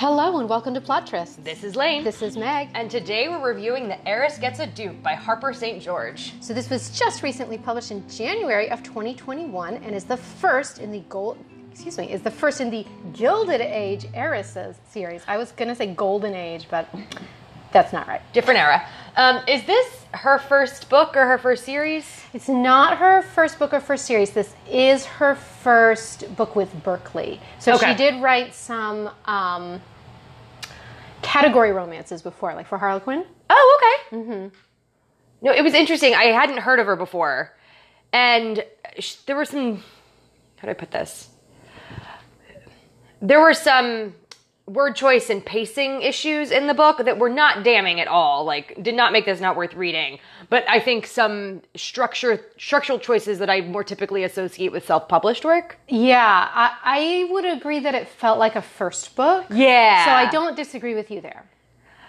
Hello and welcome to Plot Tryst. This is Lane. This is Meg. and today we're reviewing The Heiress Gets a Duke by Harper St. George. So this was just recently published in January of 2021 and is the first in the gold excuse me, is the first in the Gilded Age Heiresses series. I was going to say Golden Age, but that's not right. Different era. Um, is this her first book or her first series? It's not her first book or first series. This is her first book with Berkley. So Okay. she did write some um, category romances before, like for Harlequin. Oh, okay. Mm-hmm. No, it was interesting. I hadn't heard of her before. And sh- there were some. How do I put this? There were some word choice and pacing issues in the book that were not damning at all. Like, did not make this not worth reading. But I think some structure structural choices that I more typically associate with self published work. Yeah, I, I would agree that it felt like a first book. Yeah. So I don't disagree with you there.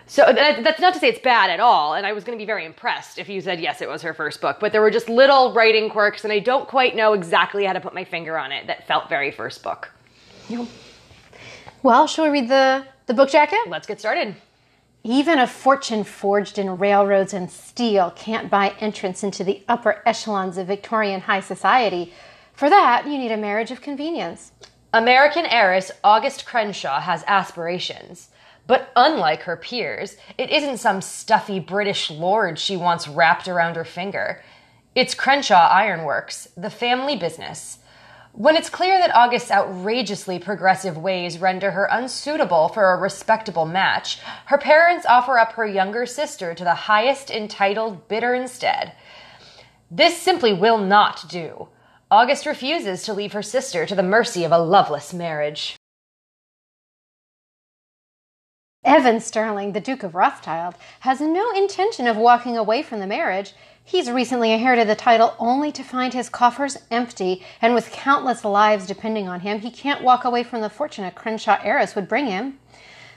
So uh, that, that's not to say it's bad at all, and I was going to be very impressed if you said yes, it was her first book. But there were just little writing quirks, and I don't quite know exactly how to put my finger on it that felt very first book. Well, shall we read the, the book jacket? Let's get started. Even a fortune forged in railroads and steel can't buy entrance into the upper echelons of Victorian high society. For that, you need a marriage of convenience. American heiress August Crenshaw has aspirations. But unlike her peers, it isn't some stuffy British lord she wants wrapped around her finger. It's Crenshaw Ironworks, the family business. When it's clear that August's outrageously progressive ways render her unsuitable for a respectable match, her parents offer up her younger sister to the highest entitled bidder instead. This simply will not do. August refuses to leave her sister to the mercy of a loveless marriage. Evan Sterling, the Duke of Rothschild, has no intention of walking away from the marriage. He's recently inherited the title only to find his coffers empty, and with countless lives depending on him, he can't walk away from the fortune a Crenshaw heiress would bring him.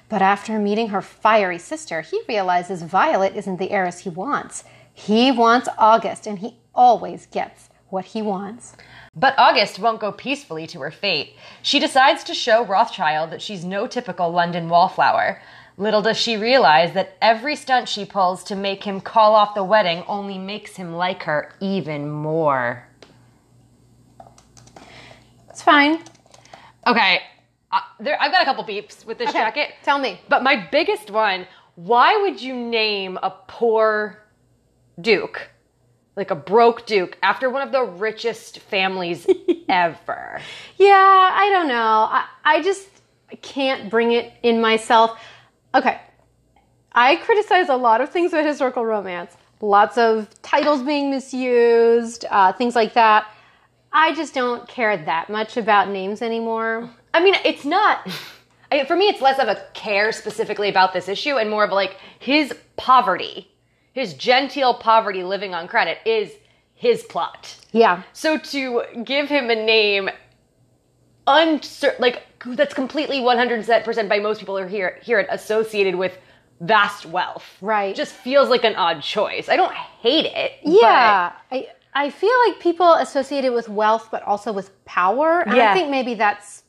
But after meeting her fiery sister, he realizes Violet isn't the heiress he wants. He wants August, and he always gets what he wants. But August won't go peacefully to her fate. She decides to show Rothschild that she's no typical London wallflower. Little does she realize that every stunt she pulls to make him call off the wedding only makes him like her even more. It's fine. Okay, uh, there, I've got a couple beeps with this Okay, jacket. tell me. But my biggest one why would you name a poor duke, like a broke duke, after one of the richest families ever? Yeah, I don't know. I, I just can't bring it in myself. Okay. I criticize a lot of things with historical romance. Lots of titles being misused, uh, things like that. I just don't care that much about names anymore. I mean, it's not. I, for me, it's less of a care specifically about this issue and more of like his poverty, his genteel poverty living on credit is his plot. Yeah. So to give him a name uncer- like that's completely 100% by most people who hear hear it associated with vast wealth. Right. Just feels like an odd choice. I don't hate it. Yeah. I, I feel like people associate it with wealth, but also with power. And I think maybe that's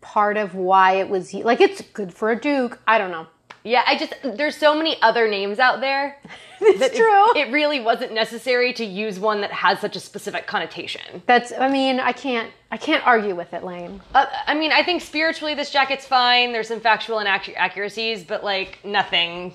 part of why it was like it's good for a duke. I don't know. Yeah, I just there's so many other names out there. It's that it- true. It, really wasn't necessary to use one that has such a specific connotation. That's I mean, I can't I can't argue with it, Lane. Uh, I mean, I think spiritually this jacket's fine. There's some factual inaccuracies, but like nothing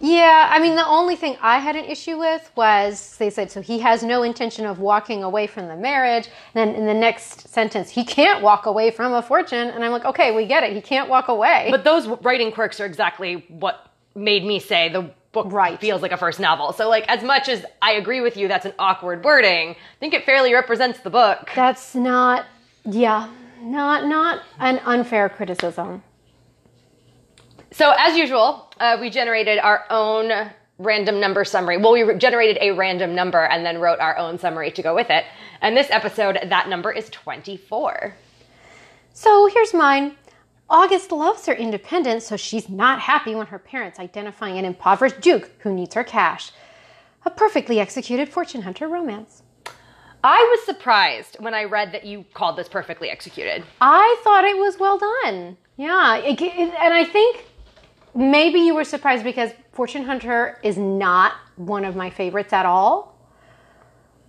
Yeah, I mean the only thing I had an issue with was they said so he has no intention of walking away from the marriage. And then in the next sentence, he can't walk away from a fortune. And I'm like, okay, we get it. He can't walk away. But those writing quirks are exactly what made me say the book Right. feels like a first novel. So, like, as much as I agree with you, that's an awkward wording. I think it fairly represents the book. that's not yeah, not not an unfair criticism. So, as usual, uh, we generated our own random number summary. Well, we generated a random number and then wrote our own summary to go with it. And this episode, that number is 24. So here's mine. August loves her independence, so she's not happy when her parents identify an impoverished duke who needs her cash. A perfectly executed fortune hunter romance. I was surprised when I read that you called this perfectly executed. I thought it was well done. Yeah, it, it- and I think maybe you were surprised because Fortune Hunter is not one of my favorites at all.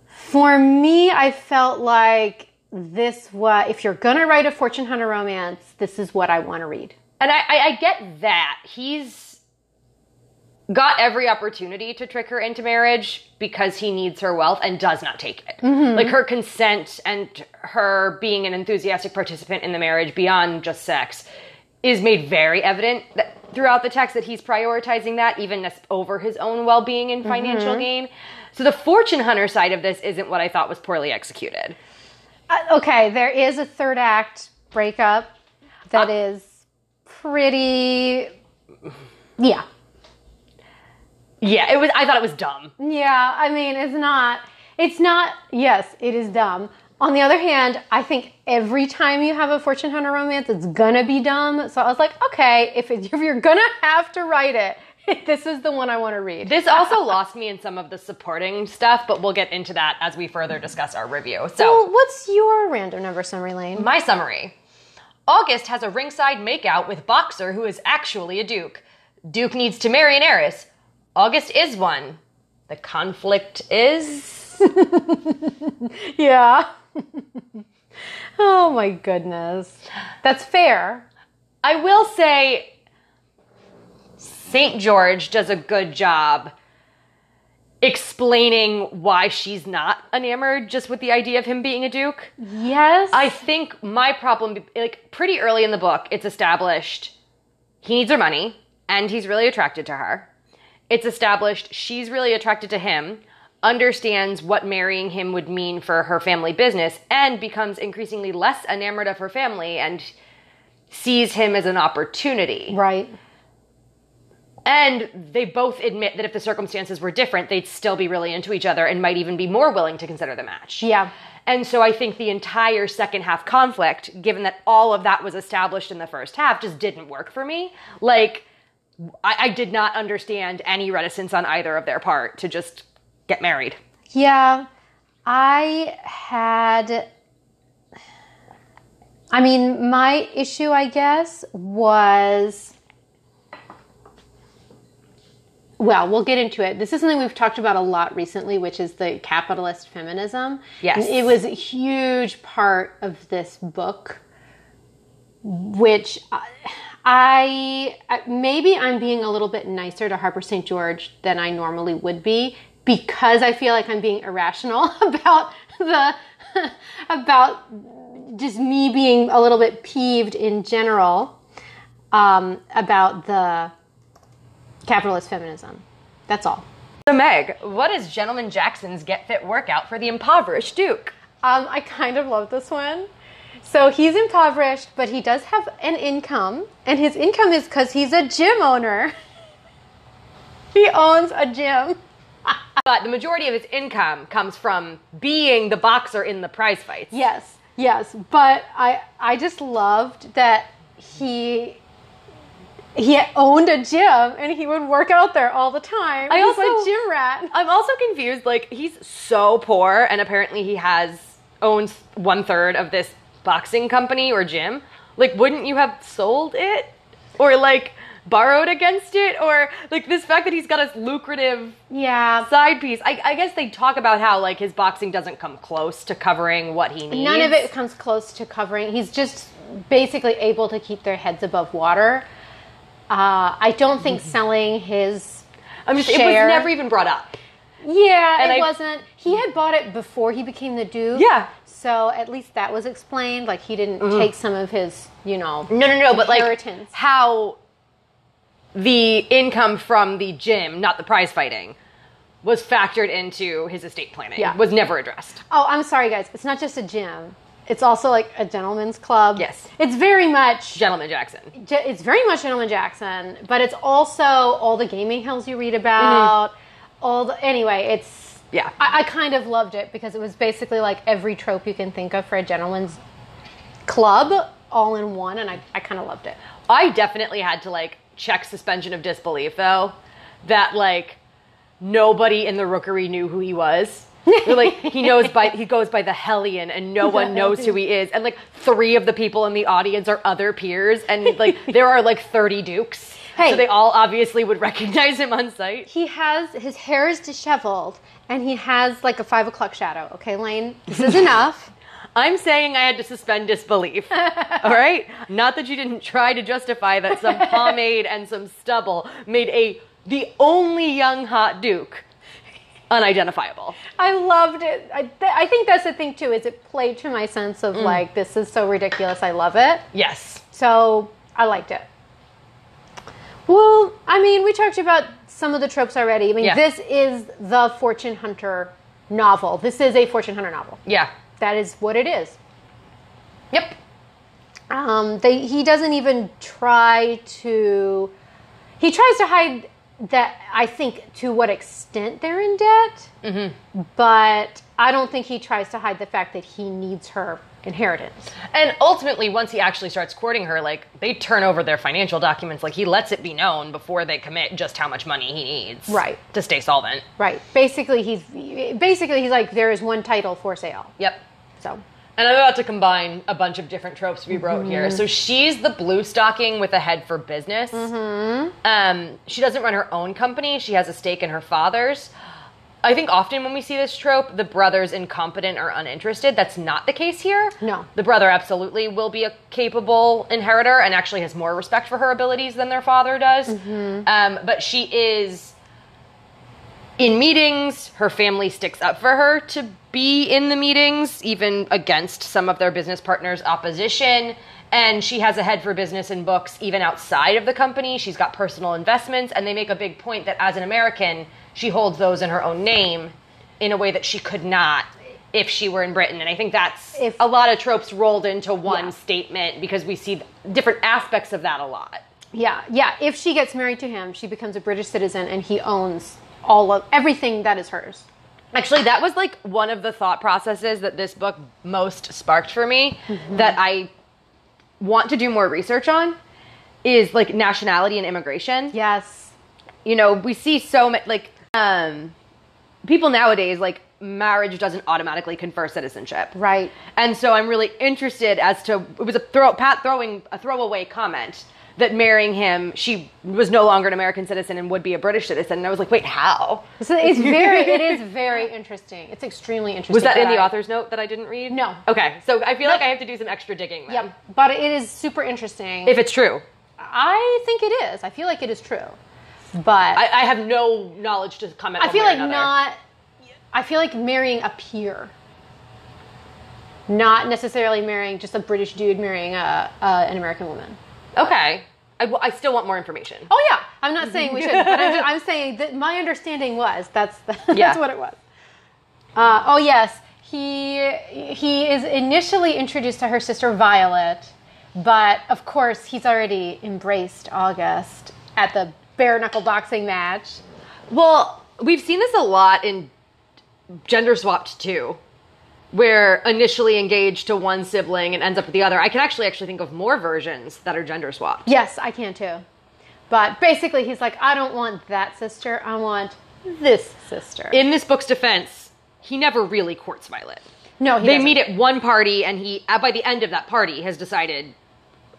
For me, I felt like this was if you're gonna write a Fortune Hunter romance, this is what I want to read. And I, I, I get that. He's got every opportunity to trick her into marriage because he needs her wealth and does not take it. Mm-hmm. Like her consent and her being an enthusiastic participant in the marriage beyond just sex is made very evident that, throughout the text that he's prioritizing that even over his own well-being and financial gain. So the fortune hunter side of this isn't what I thought was poorly executed. Uh, okay, there is a third act breakup that is pretty. Yeah. Yeah, it was I thought it was dumb. Yeah, I mean, it's not. It's not. Yes, it is dumb. On the other hand, I think every time you have a fortune hunter romance, it's gonna be dumb. So I was like, okay, if, it, if you're gonna have to write it, this is the one I want to read. This also lost me in some of the supporting stuff, but we'll get into that as we further discuss our review. So, so, what's your random number summary lane? my summary August has a ringside makeout with Boxer, who is actually a Duke. Duke needs to marry an heiress. August is one. The conflict is. Yeah. oh my goodness, that's fair. I will say, St. George does a good job explaining why she's not enamored just with the idea of him being a Duke. Yes. I think my problem, like pretty early in the book, it's established he needs her money and he's really attracted to her. It's established she's really attracted to him, understands what marrying him would mean for her family business, and becomes increasingly less enamored of her family and sees him as an opportunity. right. And they both admit that if the circumstances were different, they'd still be really into each other and might even be more willing to consider the match. Yeah. And so I think the entire second half conflict, given that all of that was established in the first half, just didn't work for me. Like, I, I did not understand any reticence on either of their part to just get married. Yeah, I had. I mean, my issue, I guess, was. Well, we'll get into it. This is something we've talked about a lot recently, which is the capitalist feminism. Yes. It was a huge part of this book, which I, I maybe I'm being a little bit nicer to Harper St. George than I normally would be because I feel like I'm being irrational about the about just me being a little bit peeved in general um, about the capitalist feminism. That's all. So, Meg, what is Gentleman Jackson's Get Fit workout for the impoverished Duke? Um, I kind of love this one. So he's impoverished, but he does have an income, and his income is because he's a gym owner. he owns a gym. But the majority of his income comes from being the boxer in the prize fights. Yes, yes, but I I just loved that he he owned a gym and he would work out there all the time. I He's also- a gym rat. I'm also confused. Like he's so poor, and apparently he has owns one third of this boxing company or gym. Like, wouldn't you have sold it or like borrowed against it, or like this fact that he's got a lucrative Yeah, side piece? I, I guess they talk about how like his boxing doesn't come close to covering what he needs. none of it comes close to covering. He's just basically able to keep their heads above water. Uh, I don't think selling his I'm just. It was never even brought up. Yeah, And it I- wasn't. He had bought it before he became the Duke. Yeah. So at least that was explained. Like he didn't take some of his, you know. No, no, no. But like how the income from the gym, not the prize fighting, was factored into his estate planning. Yeah. Was never addressed. Oh, I'm sorry, guys. It's not just a gym. It's also like a gentleman's club. Yes. It's very much. Gentleman Jackson. ge- It's very much Gentleman Jackson, but it's also all the gaming hells you read about. Mm-hmm. All the anyway, it's Yeah. I, I kind of loved it because it was basically like every trope you can think of for a gentleman's club all in one, and I, I kind of loved it. I definitely had to like check suspension of disbelief though, that like nobody in the rookery knew who he was. They're like he knows by he goes by the Hellion and no one knows who he is. And like three of the people in the audience are other peers and like there are like 30 dukes. Hey. So they all obviously would recognize him on sight. He has his hair is disheveled and he has like a five o'clock shadow. Okay, Lane, this is enough. I'm saying I had to suspend disbelief. all right? Not that you didn't try to justify that some pomade and some stubble made a the only young hot duke unidentifiable. I loved it. I, th- I think that's the thing too. Is it played to my sense of mm. like this is so ridiculous. I love it. Yes. So I liked it. Well, I mean, we talked about some of the tropes already. I mean, Yeah. this is the fortune hunter novel. This is a fortune hunter novel. Yeah. That is what it is. Yep. Um, they, he doesn't even try to. He tries to hide that. I think to what extent they're in debt, Mm-hmm. but I don't think he tries to hide the fact that he needs her inheritance. And ultimately, once he actually starts courting her, like they turn over their financial documents. Like he lets it be known before they commit just how much money he needs, Right. to stay solvent. Right. Basically, he's basically he's like there is one title for sale. Yep. So And I'm about to combine a bunch of different tropes we wrote here. Mm-hmm. So she's the blue stocking with a head for business. Mm-hmm. Um, she doesn't run her own company. She has a stake in her father's. I think often when we see this trope, the brother's incompetent or uninterested. That's not the case here. No. The brother absolutely will be a capable inheritor and actually has more respect for her abilities than their father does. Mm-hmm. Um, but she is in meetings, her family sticks up for her to be in the meetings, even against some of their business partners' opposition. And she has a head for business and books, even outside of the company. She's got personal investments, and they make a big point that as an American, she holds those in her own name in a way that she could not if she were in Britain. And I think that's If- a lot of tropes rolled into one Yeah. statement because we see different aspects of that a lot. yeah, yeah. If she gets married to him, she becomes a British citizen, and he owns all of everything that is hers. Actually, that was like one of the thought processes that this book most sparked for me that I want to do more research on is like nationality and immigration. Yes. You know, we see so much like um people nowadays like marriage doesn't automatically confer citizenship. Right. And so I'm really interested as to it was a throw Pat throwing a throwaway comment that marrying him she was no longer an American citizen and would be a British citizen and I was like, "Wait, how?" So it's very, it is very interesting. It's extremely interesting. Was that in the author's note that I didn't read? No. Okay, so I feel like I have to do some extra digging then. Yep. But it is super interesting. If it's true. I think it is. I feel like it is true. But I, I have no knowledge to comment I feel like not. I feel like marrying a peer, not necessarily marrying just a British dude marrying a, a an American woman. Okay. I, I, still want more information. Oh yeah, I'm not saying we should, but I'm, I'm saying that my understanding was that's the, that's Yeah. what it was. Uh, oh yes, he he is initially introduced to her sister Violet, but of course he's already embraced August at the bare knuckle boxing match. Well, we've seen this a lot in gender swapped too, where initially engaged to one sibling and ends up with the other. I can actually actually think of more versions that are gender swapped. Yes, I can too. But basically, he's like, I don't want that sister. I want this sister. In this book's defense, he never really courts Violet. no, he they doesn't. meet at one party, and he by the end of that party has decided,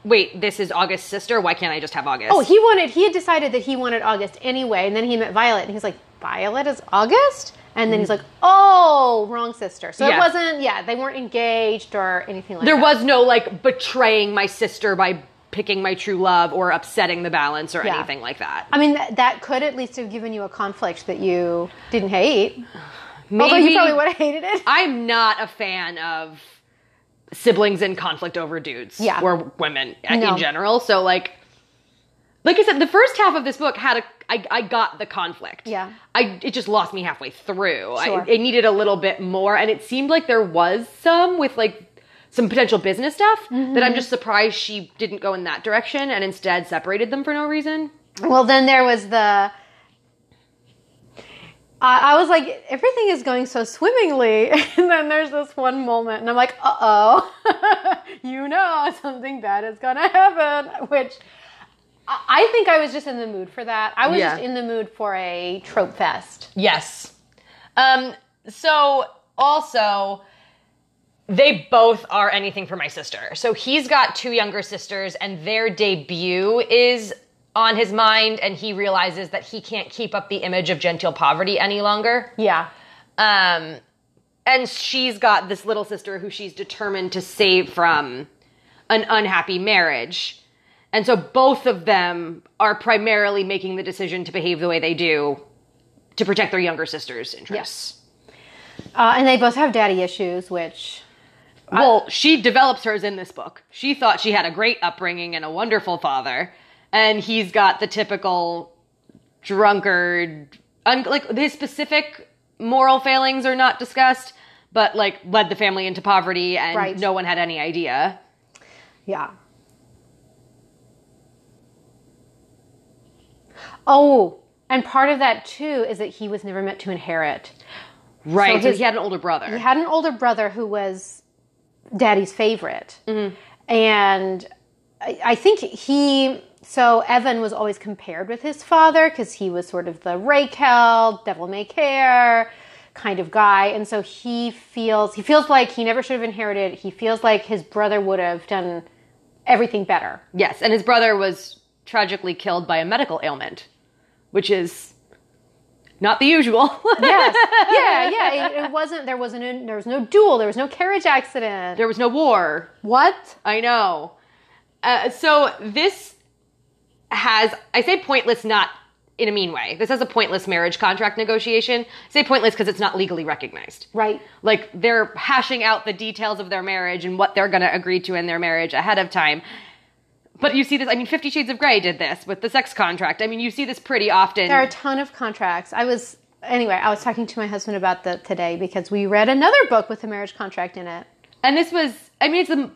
wait, this is August's sister. Why can't I just have August? Oh, he wanted. He had decided that he wanted August anyway, and then he met Violet, and he's like, Violet is August, and then he's mm-hmm. like, Oh, wrong sister. So. Yeah. it wasn't. Yeah, they weren't engaged or anything like that. there that. was no like betraying my sister by picking my true love or upsetting the balance or Yeah. anything like that. I mean, that, that could at least have given you a conflict that you didn't hate. Maybe Although you probably would have hated it. I'm not a fan of siblings in conflict over dudes Yeah. or women uh, No. in general. So like like I said, the first half of this book had a I, I got the conflict. Yeah. I it just lost me halfway through. Sure. I, it needed a little bit more, and it seemed like there was some with like some potential business stuff Mm-hmm. that I'm just surprised she didn't go in that direction and instead separated them for no reason. Well, then there was the. I I was like, everything is going so swimmingly, and then there's this one moment, and I'm like, uh oh, you know, something bad is gonna happen. Which I think I was just in the mood for that. I was Yeah. just in the mood for a trope fest. Yes. Um, So also, they both are anything for my sister. So he's got two younger sisters, and their debut is on his mind, and he realizes that he can't keep up the image of genteel poverty any longer. Yeah. Um, and she's got this little sister who she's determined to save from an unhappy marriage. And so both of them are primarily making the decision to behave the way they do to protect their younger sister's interests. Uh, and they both have daddy issues, which Well, she develops hers in this book. She thought she had a great upbringing and a wonderful father, and he's got the typical drunkard. Un- like his specific moral failings are not discussed, but like led the family into poverty, and Right. no one had any idea. Yeah. Oh, and part of that too is that he was never meant to inherit. Right. So, his- he had an older brother. He had an older brother who was daddy's favorite. Mm-hmm. And I, I think he, so Evan was always compared with his father because he was sort of the rakehell, devil may care kind of guy. And so he feels, he feels like he never should have inherited. He feels like his brother would have done everything better. yes, and his brother was tragically killed by a medical ailment, which is not the usual. yes. Yeah, yeah. It, it wasn't. There wasn't. A, there was no duel. There was no carriage accident. there was no war. what? I know. Uh, so this has, I say pointless not in a mean way. This has a pointless marriage contract negotiation. I say pointless because it's not legally recognized. Right. Like they're hashing out the details of their marriage and what they're going to agree to in their marriage ahead of time. But you see this, I mean, Fifty Shades of Grey did this with the sex contract. I mean, you see this pretty often. There are a ton of contracts. I was anyway. I was talking to my husband about that today because we read another book with a marriage contract in it. and this was, I mean, it's the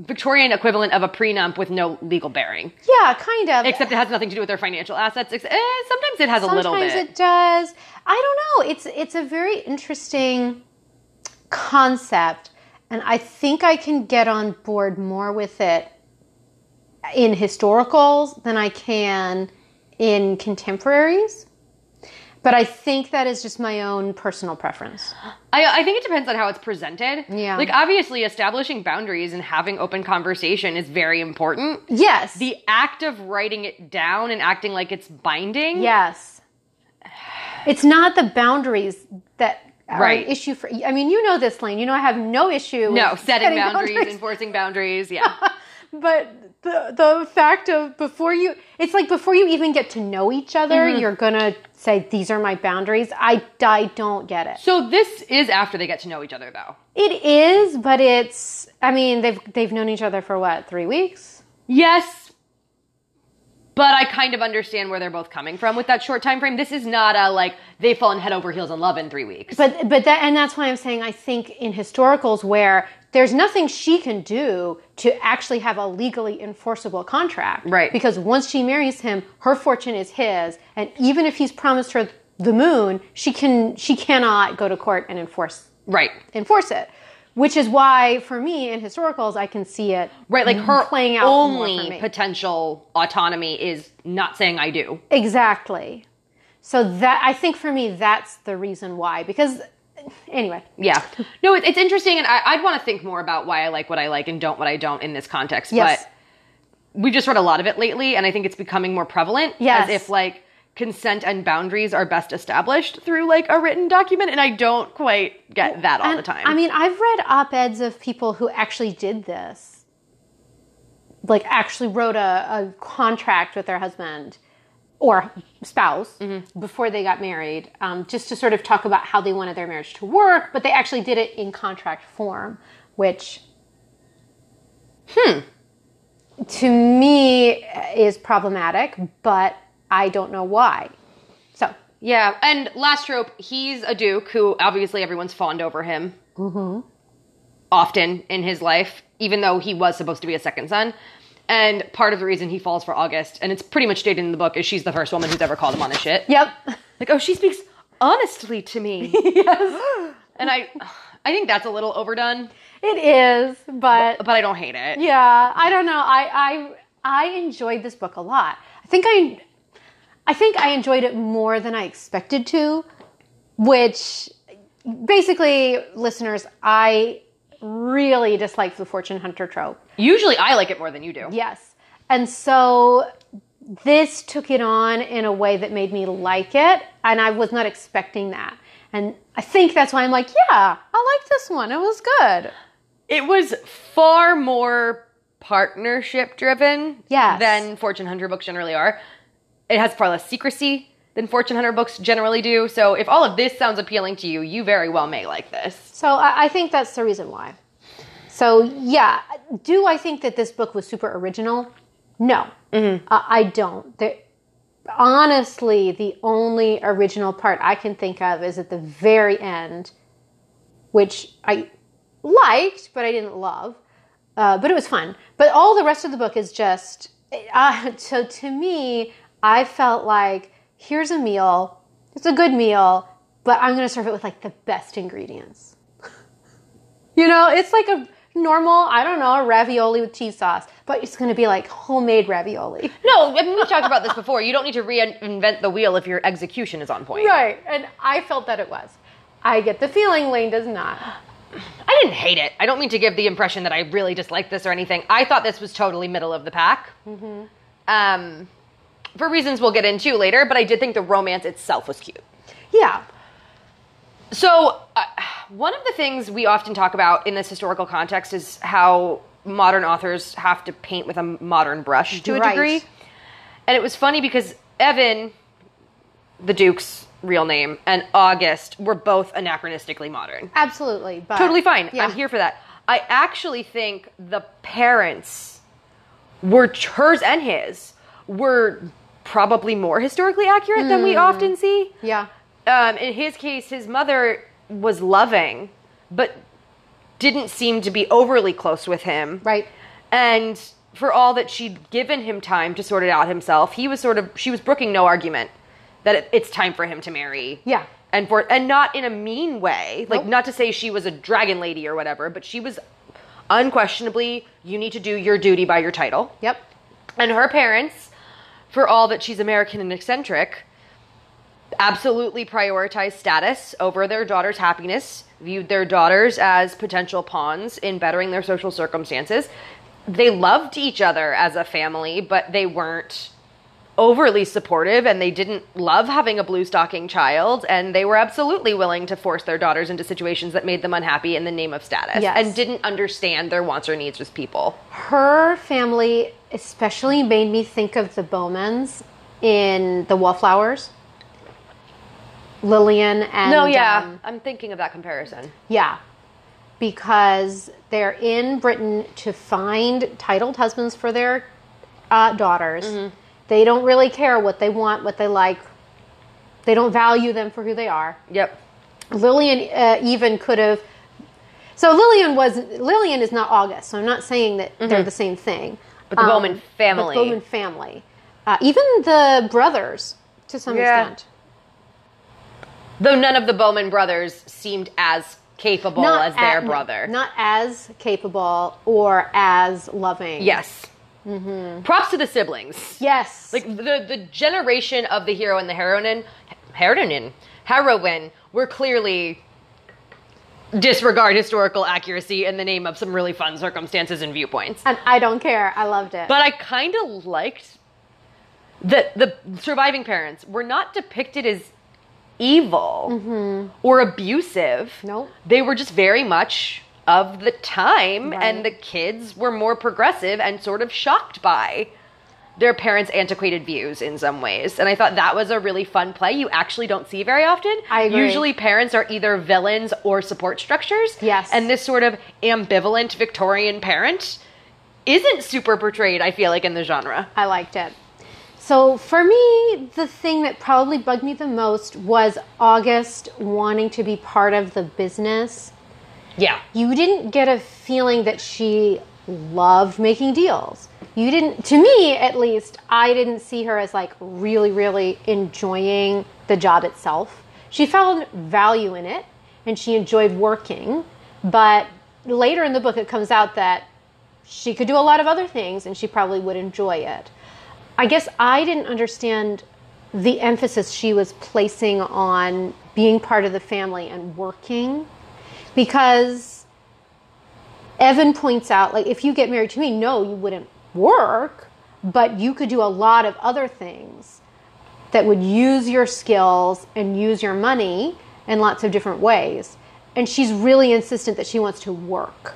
Victorian equivalent of a prenup with no legal bearing. Yeah, kind of. Except it has nothing to do with their financial assets. Eh, sometimes it has a little bit. Sometimes it does. I don't know. It's it's a very interesting concept, and I think I can get on board more with it in historicals than I can in contemporaries. But I think that is just my own personal preference. I, I think it depends on how it's presented. Yeah. Like, obviously, establishing boundaries and having open conversation is very important. Yes. The act of writing it down and acting like it's binding. Yes. It's not the boundaries that are Right. an issue for I mean, you know this, Lane. You know I have no issue No, with setting, boundaries, enforcing boundaries. Yeah. but the the fact of before you it's like before you even get to know each other, Mm-hmm. you're gonna say these are my boundaries. I, I don't get it. so this is after they get to know each other, though. It is, but it's I mean, they've they've known each other for what, three weeks? Yes. But I kind of understand where they're both coming from with that short time frame. This is not a like they've fallen head over heels in love in three weeks. But but that and that's why I'm saying I think in historicals where there's nothing she can do to actually have a legally enforceable contract. Right. Because once she marries him, her fortune is his, and even if he's promised her the moon, she can she cannot go to court and enforce right. enforce it. Which is why, for me, in historicals, I can see it Right, like her playing out only potential autonomy is not saying I do. exactly. So that I think for me, that's the reason why. Because anyway, Yeah. No, it, it's interesting, and I, I'd want to think more about why I like what I like and don't what I don't in this context. Yes. But we just read a lot of it lately, and I think it's becoming more prevalent. Yes. As if like consent and boundaries are best established through like a written document, and I don't quite get that all And, the time. I mean, I've read op eds of people who actually did this, like actually wrote a, a contract with their husband or spouse Mm-hmm. before they got married, um, just to sort of talk about how they wanted their marriage to work, but they actually did it in contract form, which, hmm, to me is problematic, but I don't know why. So, Yeah, and last trope, he's a duke who obviously everyone's fond over him often in his life, even though he was supposed to be a second son. And part of the reason he falls for August, and it's pretty much stated in the book, is she's the first woman who's ever called him on his shit. yep. Like, oh, she speaks honestly to me. yes. and I, I think that's a little overdone, It is, but but I don't hate it. Yeah, I don't know. I I I enjoyed this book a lot. I think I I think I enjoyed it more than I expected to, which basically, listeners, I really dislike the fortune hunter trope. Usually I like it more than you do. Yes. And so this took it on in a way that made me like it, and I was not expecting that. And I think that's why I'm like, yeah, I like this one. It was good. It was far more partnership driven Yes. than Fortune Hunter books generally are. It has far less secrecy than Fortune Hunter books generally do. So if all of this sounds appealing to you, you very well may like this. So I, think that's the reason why. So yeah, do I think that this book was super original? No, uh, I don't. There, honestly, the only original part I can think of is at the very end, which I liked, but I didn't love. Uh, but it was fun. But all the rest of the book is just. Uh, so to me, I felt like here's a meal. It's a good meal, but I'm going to serve it with like the best ingredients. You know, it's like a normal, I don't know, ravioli with cheese sauce, but it's going to be like homemade ravioli. No, I mean, we've talked about this before. You don't need to reinvent the wheel if your execution is on point. Right. And I felt that it was. I get the feeling Lane does not. I didn't hate it. I don't mean to give the impression that I really disliked this or anything. I thought this was totally middle of the pack. Mm-hmm. Um, for reasons we'll get into later, but I did think the romance itself was cute. Yeah. So, uh, one of the things we often talk about in this historical context is how modern authors have to paint with a modern brush to a Right. degree. And it was funny because Evan, the Duke's real name, and August were both anachronistically modern. Absolutely. But Totally fine. Yeah. I'm here for that. I actually think the parents were hers and his were probably more historically accurate than we often see. Yeah. Um, in his case, his mother was loving, but didn't seem to be overly close with him. Right. And for all that she'd given him time to sort it out himself, he was sort of she was brooking no argument that it, it's time for him to marry. Yeah. And for and not in a mean way, like Nope. not to say she was a dragon lady or whatever, but she was unquestionably you need to do your duty by your title. Yep. And her parents, for all that she's American and eccentric, absolutely prioritized status over their daughter's happiness, viewed their daughters as potential pawns in bettering their social circumstances. They loved each other as a family, but they weren't overly supportive and they didn't love having a blue stocking child and they were absolutely willing to force their daughters into situations that made them unhappy in the name of status Yes. and didn't understand their wants or needs as people. Her family especially made me think of the Bowmans in The Wallflowers. Lillian and no, yeah, um, I'm thinking of that comparison. Yeah, because they're in Britain to find titled husbands for their uh, daughters. Mm-hmm. They don't really care what they want, what they like. They don't value them for who they are. Yep. Lillian uh, even could have. So Lillian was Lillian is not August. So I'm not saying that they're the same thing. But the Bowman family. the Bowman family, uh, even the brothers to some Yeah. extent. Though none of the Bowman brothers seemed as capable as their at- brother. Not as capable or as loving. yes. Mm-hmm. Props to the siblings. Yes. Like the the generation of the hero and the heroine, heroine, heroine were clearly disregard historical accuracy in the name of some really fun circumstances and viewpoints. and I don't care. I loved it. But I kind of liked that the surviving parents were not depicted as evil mm-hmm. or abusive. Nope. They were just very much of the time, Right. and the kids were more progressive and sort of shocked by their parents' antiquated views in some ways. And I thought that was a really fun play you actually don't see very often. I agree. Usually parents are either villains or support structures. Yes. And this sort of ambivalent Victorian parent isn't super portrayed, I feel like, in the genre. I liked it. So for me, the thing that probably bugged me the most was August wanting to be part of the business. Yeah. You didn't get a feeling that she loved making deals. You didn't, to me at least, I didn't see her as like really, really enjoying the job itself. She found value in it and she enjoyed working, but later in the book it comes out that she could do a lot of other things and she probably would enjoy it. I guess I didn't understand the emphasis she was placing on being part of the family and working because Evan points out like if you get married to me no you wouldn't work but you could do a lot of other things that would use your skills and use your money in lots of different ways. And she's really insistent that she wants to work.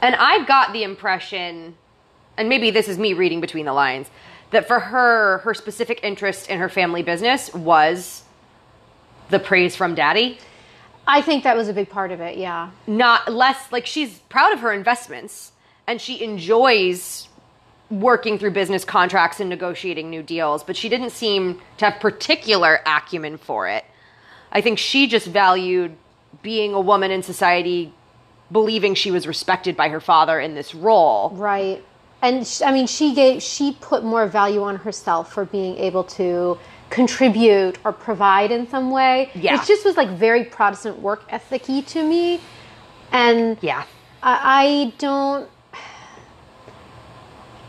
And I got the impression, and maybe this is me reading between the lines, that for her, her specific interest in her family business was the praise from daddy. I think that was a big part of it yeah. Not less, like she's proud of her investments and she enjoys working through business contracts and negotiating new deals, but she didn't seem to have particular acumen for it. I think she just valued being a woman in society, believing she was respected by her father in this role. Right. And I mean, she gave she put more value on herself for being able to contribute or provide in some way. Yeah. It just was like very Protestant work ethic-y to me, and Yeah. I, I don't.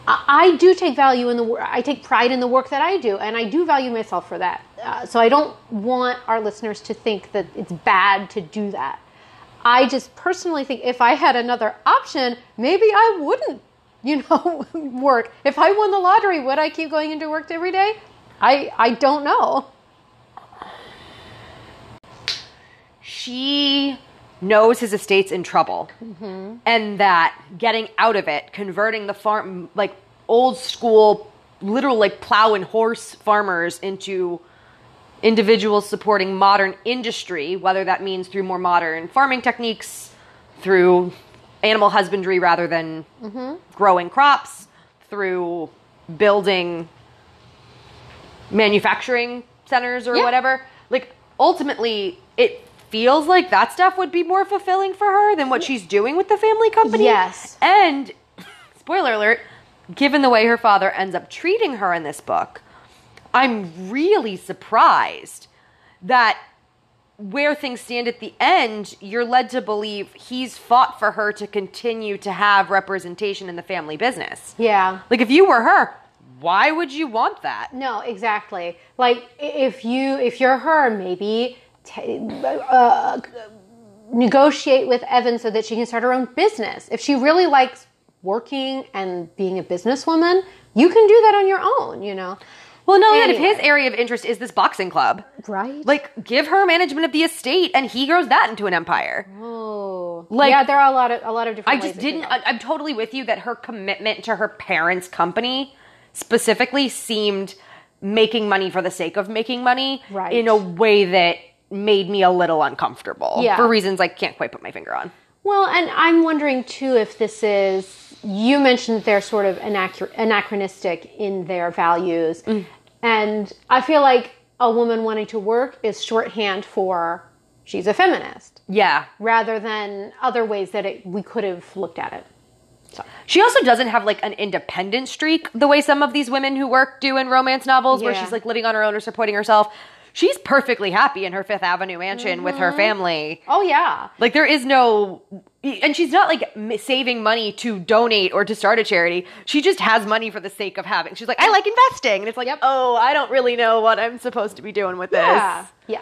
I do take value in the work. I take pride in the work that I do, and I do value myself for that. Uh, so I don't want our listeners to think that it's bad to do that. I just personally think if I had another option, maybe I wouldn't, you know, work. If I won the lottery, would I keep going into work every day? I I don't know. she knows his estate's in trouble mm-hmm. and that getting out of it converting the farm like old school literal like plow and horse farmers into individuals supporting modern industry whether that means through more modern farming techniques through animal husbandry rather than mm-hmm. growing crops through building manufacturing centers or Yeah. whatever. Like ultimately, it feels like that stuff would be more fulfilling for her than what she's doing with the family company. Yes. And spoiler alert, given the way her father ends up treating her in this book, I'm really surprised that where things stand at the end, you're led to believe he's fought for her to continue to have representation in the family business. Yeah. Like if you were her, why would you want that? No, exactly. Like if you if you're her, maybe t- uh, negotiate with Evan so that she can start her own business. If she really likes working and being a businesswoman, you can do that on your own. You know, Well, no, that if his area of interest is this boxing club, right? like give her management of the estate, and he grows that into an empire. oh, like- yeah, there are a lot of a lot of different. I just ways it could didn't. I, I'm totally with you that her commitment to her parents' company specifically seemed making money for the sake of making money Right. in a way that made me a little uncomfortable Yeah. for reasons I can't quite put my finger on. Well, and I'm wondering too if this is. You mentioned they're sort of anachronistic in their values, Mm. and I feel like a woman wanting to work is shorthand for she's a feminist, Yeah. rather than other ways that it, we could have looked at it. So. She also doesn't have like an independent streak the way some of these women who work do in romance novels where she's like living on her own or supporting herself. She's perfectly happy in her Fifth Avenue mansion with Mm-hmm. her family. Oh yeah, Like there is no and she's not like saving money to donate or to start a charity. She just has money for the sake of having. She's like, I like investing, and it's like, Yep. oh, I don't really know what I'm supposed to be doing with this. yeah, yeah.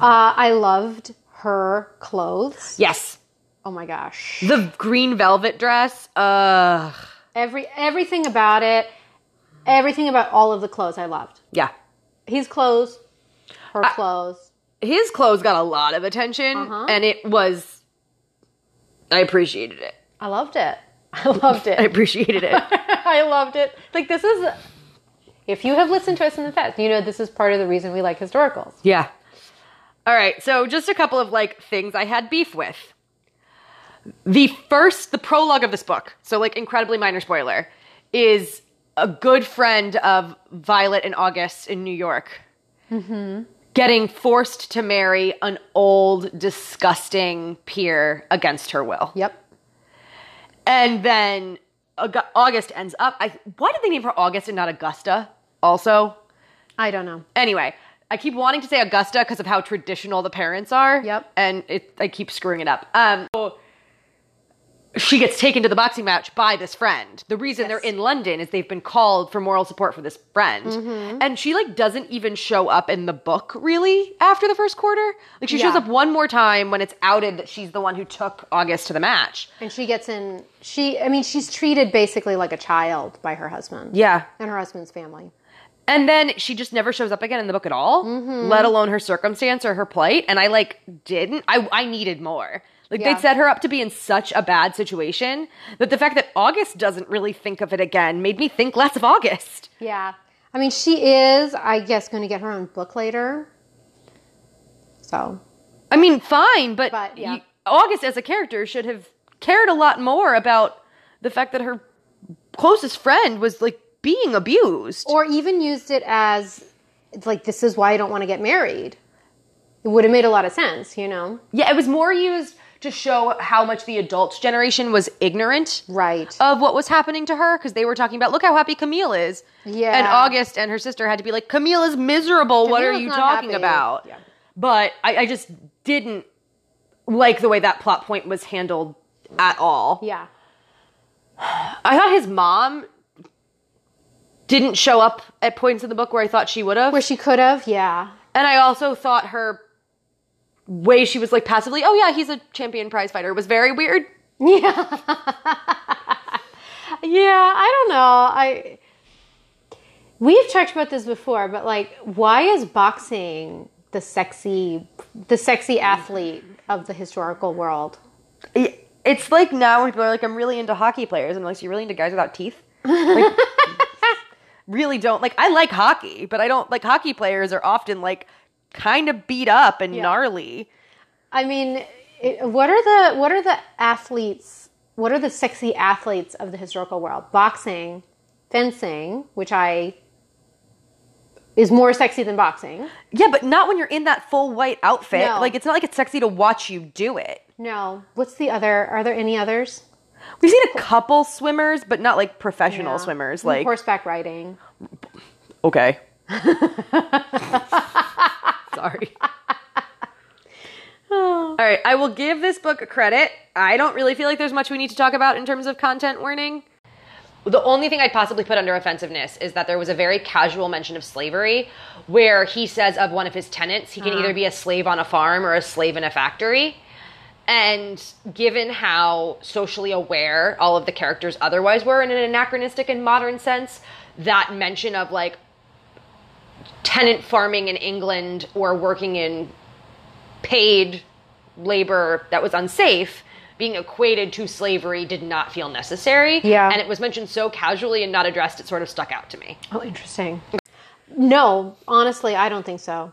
Uh, I loved her clothes. Yes, Oh my gosh, the green velvet dress. Ugh. every everything about it, everything about all of the clothes I loved. Yeah, His clothes, her clothes. his clothes got a lot of attention, Uh-huh. and it was. I appreciated it. I loved it. I loved it. I appreciated it. I loved it. Like this is if you have listened to us in the past, you know this is part of the reason we like historicals. Yeah. All right. So just a couple of like things I had beef with. The first, the prologue of this book, so like incredibly minor spoiler, is a good friend of Violet and August in New York getting forced to marry an old, disgusting peer against her will. Yep. And then Aug- August ends up. I, why did they name her August and not Augusta? Also, I don't know. Anyway, I keep wanting to say Augusta because of how traditional the parents are. Yep. And it, I keep screwing it up. Um, so she gets taken to the boxing match by this friend. The reason Yes. they're in London is they've been called for moral support for this friend. Mm-hmm. And she like doesn't even show up in the book really after the first quarter. Like she shows up one more time when it's outed that she's the one who took August to the match. And she gets in. She, I mean, she's treated basically like a child by her husband. Yeah. and her husband's family. And then she just never shows up again in the book at all, Mm-hmm. let alone her circumstance or her plight. And I like didn't. I I needed more. Like Yeah. they'd set her up to be in such a bad situation that the fact that August doesn't really think of it again made me think less of August. Yeah, I mean, she is, I guess, going to get her own book later. So I mean, fine, but, But, yeah. August as a character should have cared a lot more about the fact that her closest friend was like being abused. or even used it as it's like this is why I don't want to get married. It would have made a lot of sense, you know. yeah, it was more used to show how much the adult generation was ignorant Right. of what was happening to her because they were talking about look how happy Camille is. Yeah. And August and her sister had to be like, Camille is miserable. what are you talking happy." about? Yeah. But I, I just didn't like the way that plot point was handled at all. yeah. I thought his mom didn't show up at points in the book where I thought she would have. Where she could have, yeah. And I also thought her way she was like passively, oh yeah, he's a champion prize fighter was very weird. Yeah. yeah, I don't know. I We've talked about this before, but like why is boxing the sexy the sexy athlete of the historical world? It's like now when people are like, I'm really into hockey players. I'm like, so you're really into guys without teeth? Like, really don't like. I like hockey, but I don't like hockey players are often like kind of beat up and Yeah. gnarly. I mean, it, what are the what are the athletes? What are the sexy athletes of the historical world? Boxing, fencing, which I is more sexy than boxing. Yeah, but not when you're in that full white outfit. No. Like it's not like it's sexy to watch you do it. No, what's the other? Are there any others? We've seen a couple swimmers, but not like professional Yeah. swimmers. Like horseback riding. okay, sorry. All right, I will give this book a credit. I don't really feel like there's much we need to talk about in terms of content warning. The only thing I'd possibly put under offensiveness is that there was a very casual mention of slavery where he says of one of his tenants, he can uh-huh. either be a slave on a farm or a slave in a factory. And given how socially aware all of the characters otherwise were in an anachronistic and modern sense, that mention of like tenant farming in England or working in paid labor that was unsafe being equated to slavery did not feel necessary. Yeah. And it was mentioned so casually and not addressed, it sort of stuck out to me. Oh, interesting. No, honestly, I don't think so.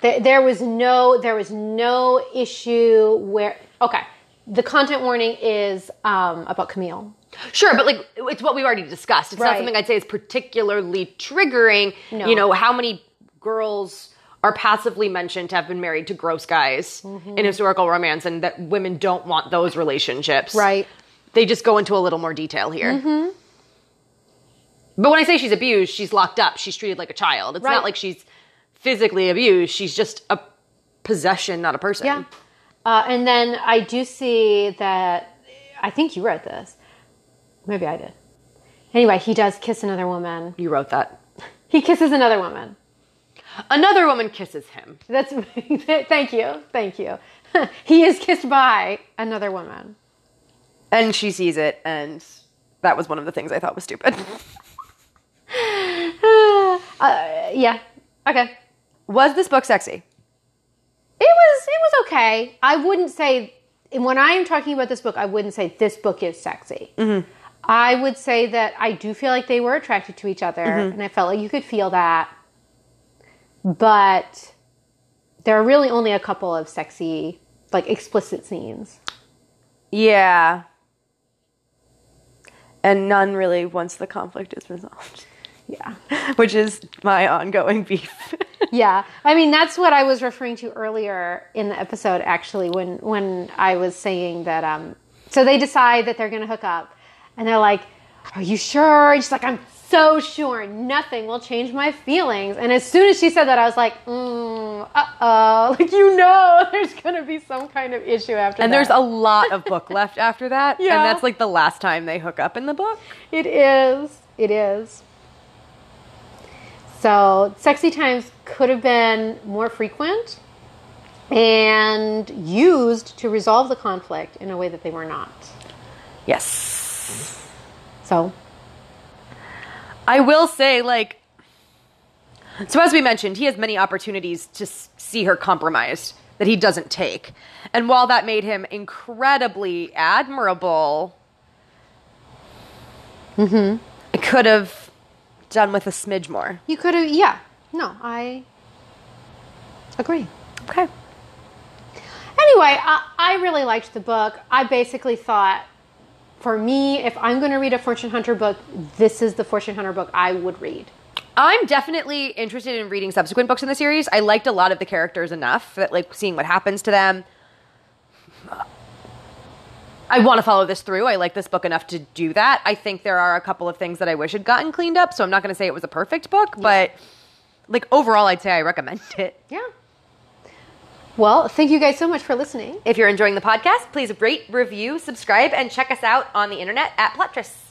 There, there was no there was no issue where okay. The content warning is um, about Camille. Sure, but like it's what we've already discussed. It's not something I'd say is particularly triggering. No. You know, how many girls are passively mentioned to have been married to gross guys Mm-hmm. in historical romance and that women don't want those relationships. Right. They just go into a little more detail here. Mm-hmm. But when I say she's abused, she's locked up. She's treated like a child. It's Right. not like she's physically abused. She's just a possession, not a person. Yeah. Uh, and then I do see that I think you wrote this. Maybe I did. Anyway, he does kiss another woman. You wrote that. He kisses another woman. Another woman kisses him. That's thank you, thank you. he is kissed by another woman. And she sees it, and that was one of the things I thought was stupid. Uh, yeah. Okay. was this book sexy? It was it was okay. I wouldn't say when I am talking about this book, I wouldn't say this book is sexy. I would say that I do feel like they were attracted to each other, and I felt like you could feel that. But there are really only a couple of sexy, like explicit scenes. Yeah. And none really once the conflict is resolved, Yeah. which is my ongoing beef. yeah i mean that's what i was referring to earlier in the episode actually when when i was saying that um so they decide that they're gonna hook up and they're like are you sure and she's like i'm so sure nothing will change my feelings. And as soon as she said that, I was like, mm, uh oh. Like, you know, there's going to be some kind of issue after And that. And there's a lot of book left after that. Yeah. And that's like the last time they hook up in the book. It is. It is. So, sexy times could have been more frequent and used to resolve the conflict in a way that they were not. Yes. So, I will say, like, so as we mentioned, he has many opportunities to see her compromised that he doesn't take. And while that made him incredibly admirable, mm-hmm. I could have done with a smidge more. you could have, yeah. No, I agree. Okay. Anyway, I, I really liked the book. I basically thought, for me, if I'm going to read a fortune hunter book, this is the fortune hunter book I would read. I'm definitely interested in reading subsequent books in the series. I liked a lot of the characters enough that, like, seeing what happens to them. I want to follow this through. I like this book enough to do that. I think there are a couple of things that I wish had gotten cleaned up, so I'm not going to say it was a perfect book, but like overall, I'd say I recommend it. Yeah. Well, thank you guys so much for listening. If you're enjoying the podcast, please rate, review, subscribe, and check us out on the internet at Plottress.